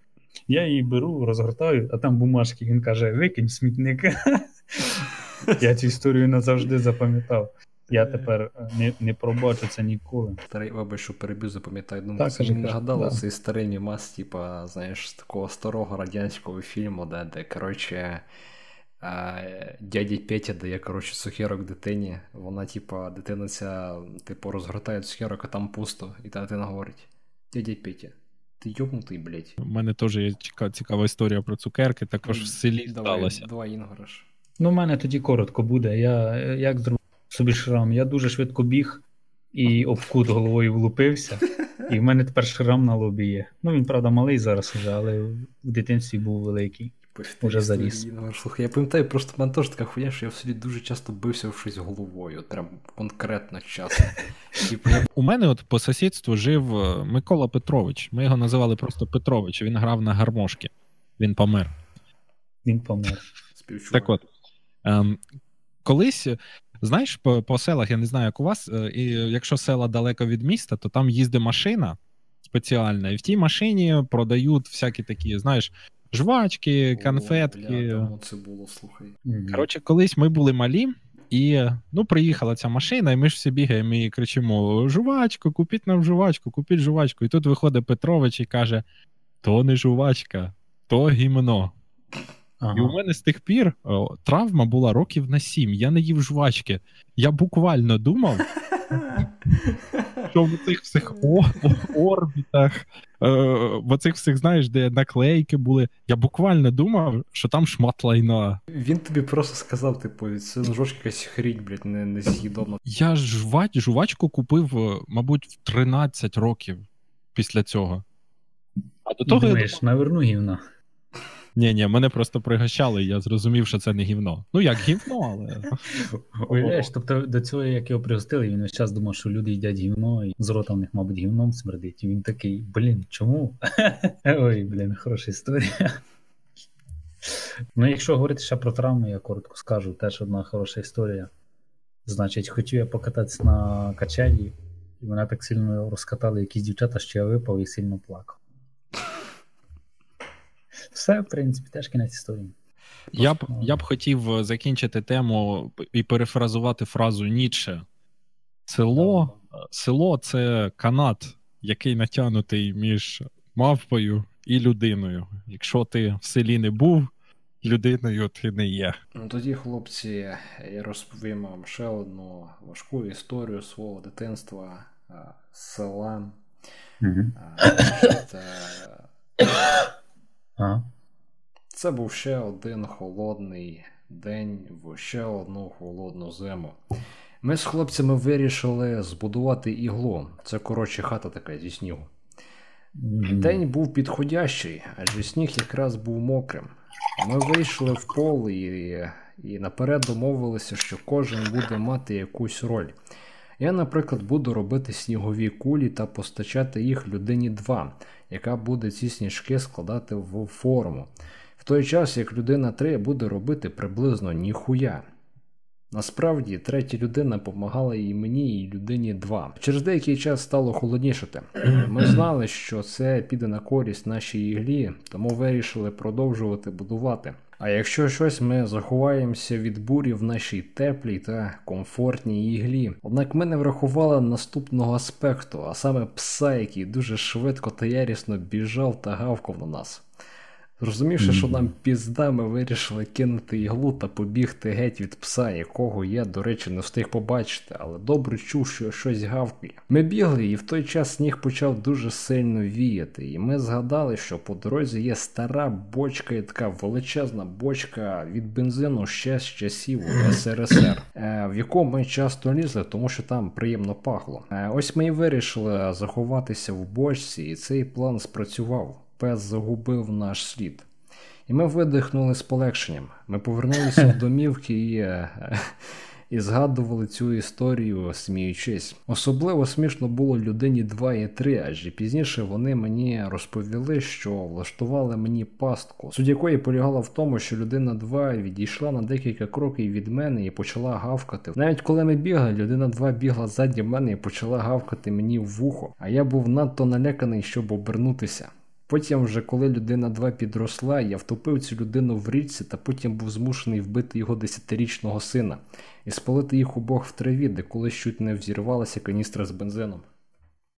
Я її беру, розгортаю, а там бумажки. Він каже: Викинь смітник. Я цю історію назавжди запам'ятав. Я тепер е, не не пробачу це ніколи. Старий, вибач, що перебіг, запам'ятаю. Думаю, так, це мені нагадало да. цей старий мімас, типа, знаєш, з такого старого радянського фільму, де, де коротше, а, дяді Петя дає коротше, цукерок дитині. Вона, типа, дитина ця, типу, розгортає цукерок, а там пусто. І та дитина говорить: дядя Петя. Ти йобнутий, блядь. У мене теж є цікава історія про цукерки, також в селі давай, сталося. Давай, Інгораш. Ну, в мене тоді коротко буде. Я як зробив собі шрам. Я дуже швидко біг і об кут головою влупився. І в мене тепер шрам на лобі є. Ну він, правда, малий зараз уже, але в дитинстві був великий. Уже заріс. Слухай, я пам'ятаю, просто в мене теж така хуйня, що я в селі дуже часто бився в щось головою, прям конкретно часто. У мене от по сусідству жив е, Микола Петрович. Ми його називали просто Петрович. Він грав на гармошки. Він помер. Він помер. Так от. Ем, Колись Знаєш, по, по селах, я не знаю, як у вас, е, і якщо села далеко від міста, то там їздить машина спеціальна, і в тій машині продають всякі такі, знаєш, жвачки, конфетки. О, бля, це було, слухай. Коротше, колись ми були малі, і ну, приїхала ця машина, і ми ж всі бігаємо і кричимо: жувачку, купіть нам жувачку, купіть жувачку. І тут виходить Петрович і каже: то не жувачка, то гімно. Ага. І у мене з тих пір о, травма була років на сім. Я не їв жвачки. Я буквально думав, що в цих всіх орбітах, е, в цих всіх, знаєш, де наклейки були. Я буквально думав, що там шмат лайна. Він тобі просто сказав, типу, це жвачка якась хрінь, блядь, не, не з'їдобно. Я жвач, жвачку купив, е, мабуть, в 13 років після цього. А до того Думаєш, я... наверну гівна. Ні, ні, мене просто пригощали, і я зрозумів, що це не гівно. Ну, як гівно, але. Уявляєш, тобто до цього, як його пригостили, він весь час думав, що люди їдять гівно, і з рота в них, мабуть, гівном смердить. І він такий, блін, чому? Ой, блін, хороша історія. Ну, якщо говорити ще про травми, я коротко скажу, теж одна хороша історія. Значить, хотів я покататися на качелі, і мене так сильно розкатали якісь дівчата, що я випав і сильно плакав. Все, в принципі, теж кінець історії. Я б я б хотів е, закінчити тему і перефразувати фразу Ніцше. Село село це канат, який натягнутий між мавпою і людиною. Якщо ти в селі не був, людиною ти не є. Ну Тоді, хлопці, я розповім вам ще одну важку історію свого дитинства, села. Угу. Ага. Це був ще один холодний день в ще одну холодну зиму. Ми з хлопцями вирішили збудувати іглу. Це коротше хата така зі снігу. День був підходящий, адже сніг якраз був мокрим. Ми вийшли в поле і, і наперед домовилися, що кожен буде мати якусь роль. Я, наприклад, буду робити снігові кулі та постачати їх людині 2, яка буде ці сніжки складати в форму. Той час, як людина 3 буде робити приблизно ніхуя. Насправді, третя людина допомагала і мені, і людині 2. Через деякий час стало холоднішати. Ми знали, що це піде на користь нашій іглі, тому вирішили продовжувати будувати. А якщо щось, ми заховаємося від бурі в нашій теплій та комфортній іглі. Однак ми не врахували наступного аспекту, а саме пса, який дуже швидко та ярісно біжав та гавкав на нас. Зрозумівши, що нам пізда, ми вирішили кинути іглу та побігти геть від пса, якого я, до речі, не встиг побачити, але добре чув, що щось гавкає. Ми бігли, і в той час сніг почав дуже сильно віяти, і ми згадали, що по дорозі є стара бочка, і така величезна бочка від бензину ще з часів СРСР, е, в яку ми часто лізли, тому що там приємно пахло. Е, ось ми і вирішили заховатися в бочці, і цей план спрацював пес загубив наш слід. І ми видихнули з полегшенням. Ми повернулися в домівки і е, і згадували цю історію, сміючись. Особливо смішно було людині 2 і 3, адже пізніше вони мені розповіли, що влаштували мені пастку, суть якої полягала в тому, що людина 2 відійшла на декілька кроків від мене і почала гавкати. Навіть коли ми бігали, людина 2 бігла ззаді мене і почала гавкати мені в вухо, а я був надто наляканий, щоб обернутися. Потім, вже коли людина 2 підросла, я втопив цю людину в річці та потім був змушений вбити його десятирічного сина і спалити їх обох в траві, де колись чуть не взірвалася каністра з бензином.